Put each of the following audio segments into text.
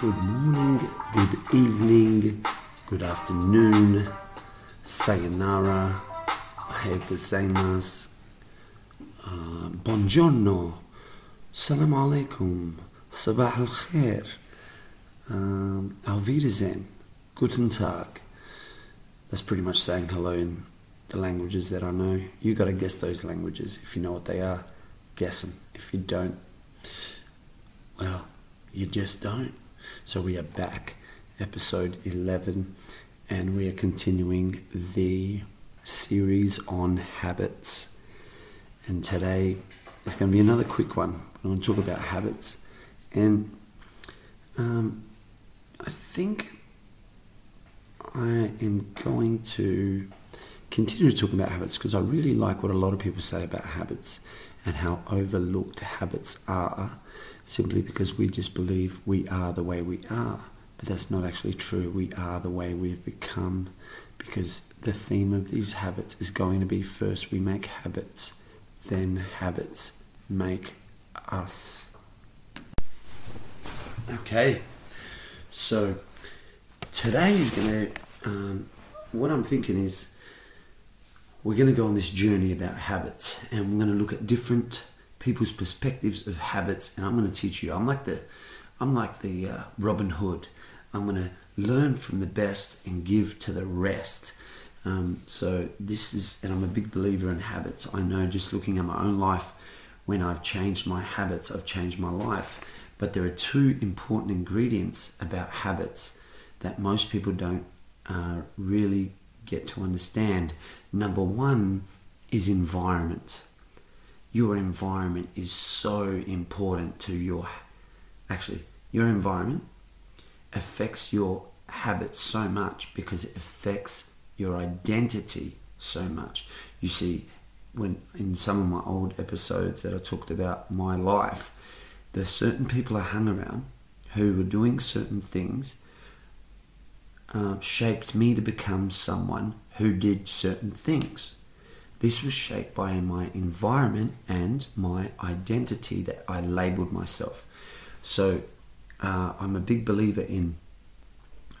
good morning, good evening, good afternoon, sayonara, ohayou gozaimasu, uh, buongiorno, salam alaikum, sabah al khair, um, auf Wiedersehen, guten Tag. That's pretty much saying hello in the languages that I know. You got to guess those languages. If you know what they are, guess them. If you don't, well, you just don't. So we are back, episode 11, and we are continuing the series on habits. And today is going to be another quick one. I want to talk about habits. And um, I think I am going to continue to talk about habits because I really like what a lot of people say about habits and how overlooked habits are simply because we just believe we are the way we are. But that's not actually true. We are the way we've become because the theme of these habits is going to be first we make habits, then habits make us. Okay, so today is going to, um, what I'm thinking is we're going to go on this journey about habits and we're going to look at different people's perspectives of habits and I'm going to teach you. I'm like the I'm like the uh, Robin Hood. I'm going to learn from the best and give to the rest. Um, so this is, and I'm a big believer in habits. I know just looking at my own life, when I've changed my habits, I've changed my life. But there are two important ingredients about habits that most people don't uh, really get to understand. Number one is environment your environment is so important to your actually your environment affects your habits so much because it affects your identity so much. You see when in some of my old episodes that I talked about my life there's certain people I hung around who were doing certain things uh, shaped me to become someone who did certain things this was shaped by my environment and my identity that I labeled myself. So uh, I'm a big believer in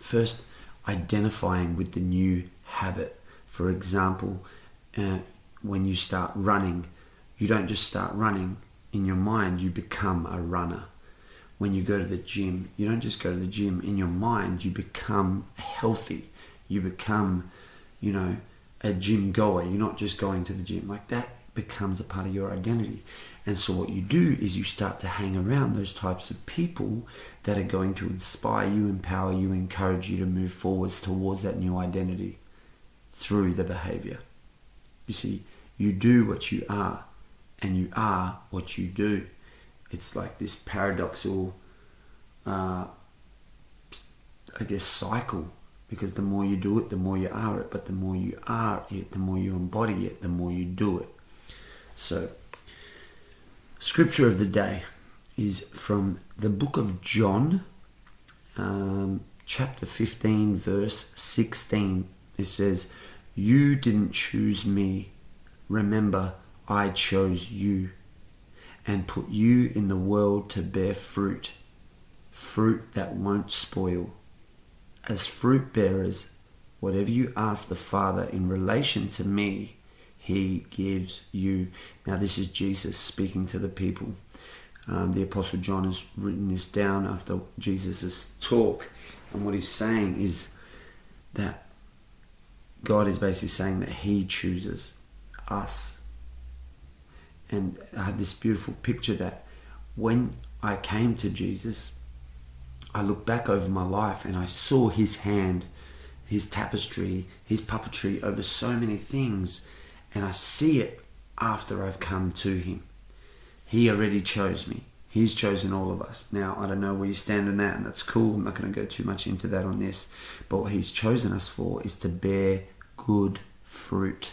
first identifying with the new habit. For example, uh, when you start running, you don't just start running in your mind, you become a runner. When you go to the gym, you don't just go to the gym in your mind, you become healthy. You become, you know, a gym goer. You're not just going to the gym. Like that becomes a part of your identity. And so what you do is you start to hang around those types of people that are going to inspire you, empower you, encourage you to move forwards towards that new identity through the behavior. You see, you do what you are and you are what you do. It's like this paradoxical, uh, I guess, cycle because the more you do it, the more you are it. But the more you are it, the more you embody it, the more you do it. So, scripture of the day is from the book of John, um, chapter 15, verse 16. It says, You didn't choose me. Remember, I chose you and put you in the world to bear fruit, fruit that won't spoil as fruit bearers, whatever you ask the Father in relation to me, he gives you. Now, this is Jesus speaking to the people. Um, the Apostle John has written this down after Jesus' talk. And what he's saying is that God is basically saying that he chooses us. And I have this beautiful picture that when I came to Jesus, I look back over my life and I saw his hand, his tapestry, his puppetry over so many things, and I see it after I've come to him. He already chose me. He's chosen all of us. Now, I don't know where you stand on that, and that's cool. I'm not going to go too much into that on this. But what He's chosen us for is to bear good fruit.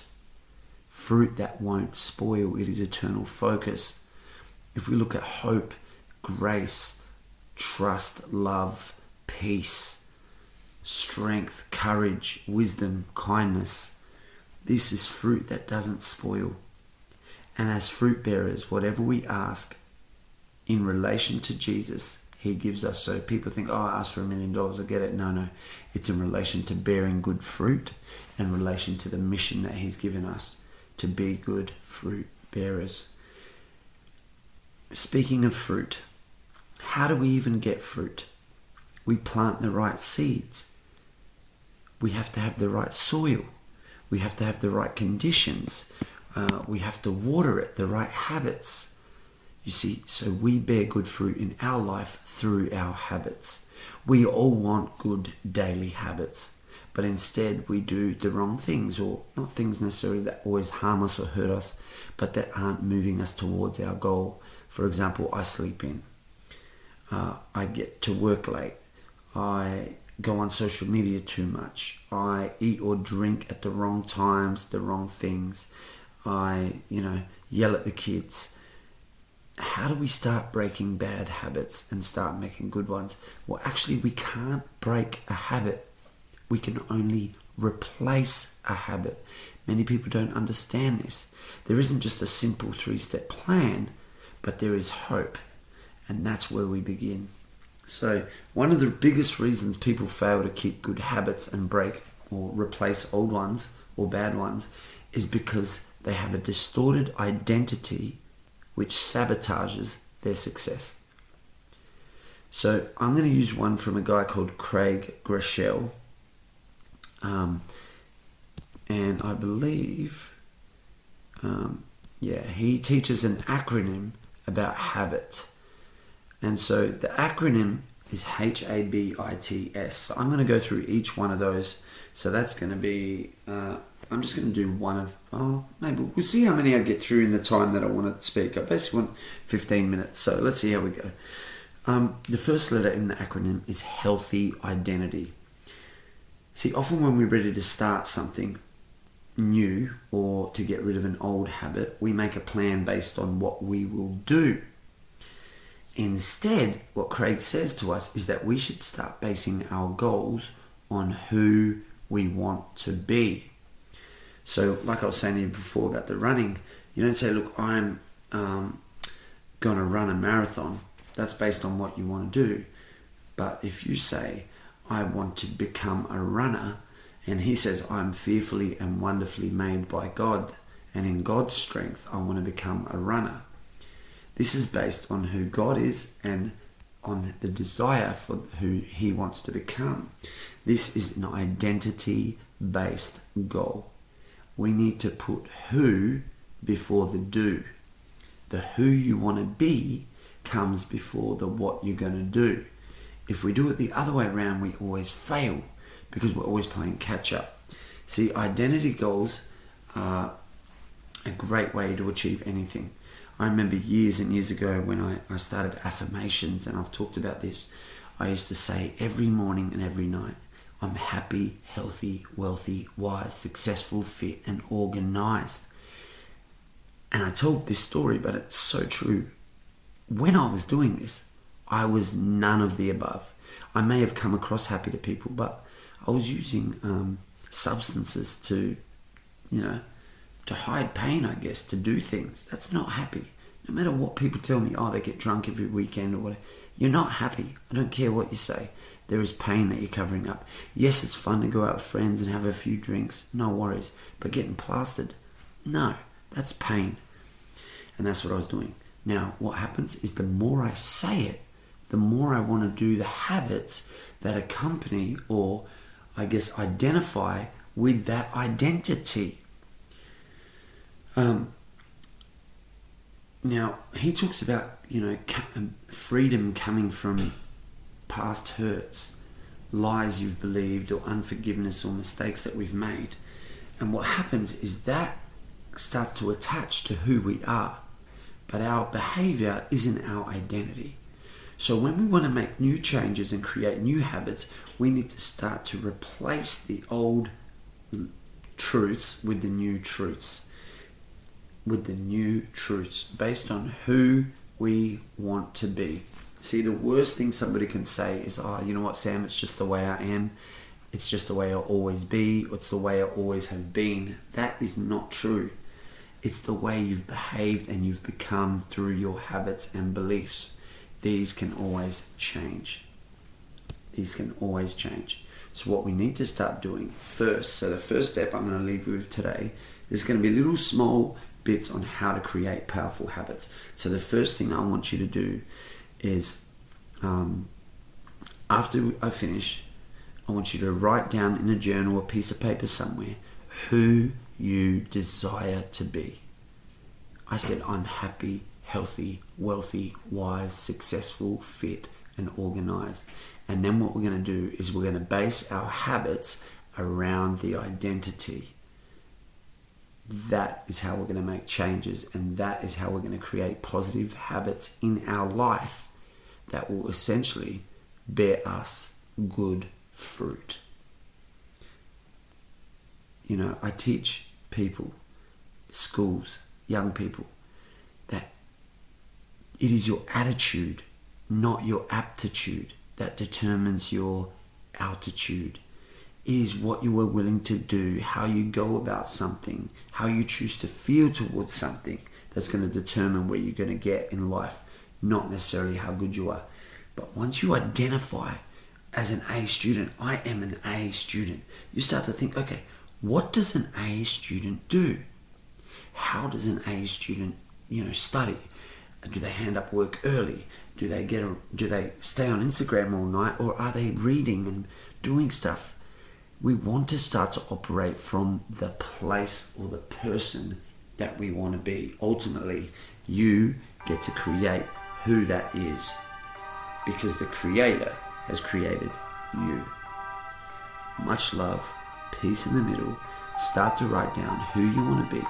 Fruit that won't spoil, it is eternal focus. If we look at hope, grace, trust, love, peace, strength, courage, wisdom, kindness. This is fruit that doesn't spoil. And as fruit bearers, whatever we ask in relation to Jesus, He gives us. So people think, oh, I asked for a million dollars, I get it. No, no. It's in relation to bearing good fruit in relation to the mission that He's given us to be good fruit bearers. Speaking of fruit, how do we even get fruit? We plant the right seeds. We have to have the right soil. We have to have the right conditions. Uh, we have to water it, the right habits. You see, so we bear good fruit in our life through our habits. We all want good daily habits, but instead we do the wrong things, or not things necessarily that always harm us or hurt us, but that aren't moving us towards our goal. For example, I sleep in, uh, I get to work late, I go on social media too much, I eat or drink at the wrong times, the wrong things. I, you know, yell at the kids. How do we start breaking bad habits and start making good ones? Well, actually, we can't break a habit. We can only replace a habit. Many people don't understand this. There isn't just a simple three step plan, but there is hope. And that's where we begin. So, one of the biggest reasons people fail to keep good habits and break or replace old ones or bad ones is because they have a distorted identity which sabotages their success. So I'm going to use one from a guy called Craig Groeschel. Um, and I believe, um, yeah, he teaches an acronym about habit. And so the acronym is H A B I T S. So I'm going to go through each one of those. So that's going to be uh, I'm just going to do one of, oh, maybe we'll see how many I get through in the time that I want to speak. I basically want 15 minutes, so let's see how we go. Um, the first letter in the acronym is healthy identity. See, often when we're ready to start something new or to get rid of an old habit, we make a plan based on what we will do. Instead, what Craig says to us is that we should start basing our goals on who we want to be. So, like I was saying to you before about the running, you don't say, "Look, I'm um, going to run a marathon." That's based on what you want to do. But if you say, "I want to become a runner," and he says, "I'm fearfully and wonderfully made by God, and in God's strength, I want to become a runner," this is based on who God is and on the desire for who He wants to become. This is an identity based goal we need to put who before the do. The who you want to be comes before the what you're going to do. If we do it the other way around, we always fail because we're always playing catch up. See, identity goals are a great way to achieve anything. I remember years and years ago when I, I started affirmations, and I've talked about this. I used to say every morning and every night, I'm happy, healthy, wealthy, wise, successful, fit, and organized. And I told this story, but it's so true. When I was doing this, I was none of the above. I may have come across happy to people, but I was using um, substances to, you know, to hide pain, I guess, to do things. That's not happy. No matter what people tell me, oh, they get drunk every weekend or whatever. You're not happy. I don't care what you say. There is pain that you're covering up. Yes, it's fun to go out with friends and have a few drinks. No worries. But getting plastered, no, that's pain. And that's what I was doing. Now, what happens is the more I say it, the more I want to do the habits that accompany or, I guess, identify with that identity. Um, now, he talks about, you know, um, freedom coming from past hurts, lies you've believed, or unforgiveness or mistakes that we've made. And what happens is that starts to attach to who we are. But our behavior isn't our identity. So when we want to make new changes and create new habits, we need to start to replace the old truths with the new truths. With the new truths based on who we want to be. See, the worst thing somebody can say is, oh, you know what, Sam, it's just the way I am. It's just the way I'll always be. It's the way I always have been. That is not true. It's the way you've behaved and you've become through your habits and beliefs. these can always change. These can always change. So, what we need to start doing first, so the first step I'm going to leave you with today is going to be little small bits on how to create powerful habits. So, the first thing I want you to do is um, after I finish, I want you to write down in a journal, a piece of paper somewhere, who you desire to be. I said, I'm happy, healthy, wealthy, wise, successful, fit, and organized. And then what we're going to do is we're going to base our habits around the identity. That is how we're going to make changes, and that is how we're going to create positive habits in our life that will essentially bear us good fruit. You know, I teach people, schools, young people, that it is your attitude, not your aptitude, that determines your altitude. Is what you are willing to do, how you go about something, how you choose to feel towards something that's going to determine where you're going to get in life, not necessarily how good you are. But once you identify as an A student, I am an A student, you start to think, okay, what does an A student do? How does an A student, you know, study? Do they hand up work early? Do they get a, do they stay on Instagram all night or are they reading and doing stuff? We want to start to operate from the place or the person that we want to be. Ultimately, you get to create who that is because the creator has created you. Much love, peace in the middle. Start to write down who you want to be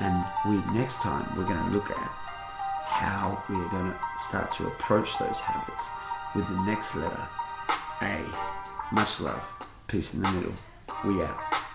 and we next time we're going to look at how we are going to start to approach those habits with the next letter A. Much love. Peace in the middle. We out.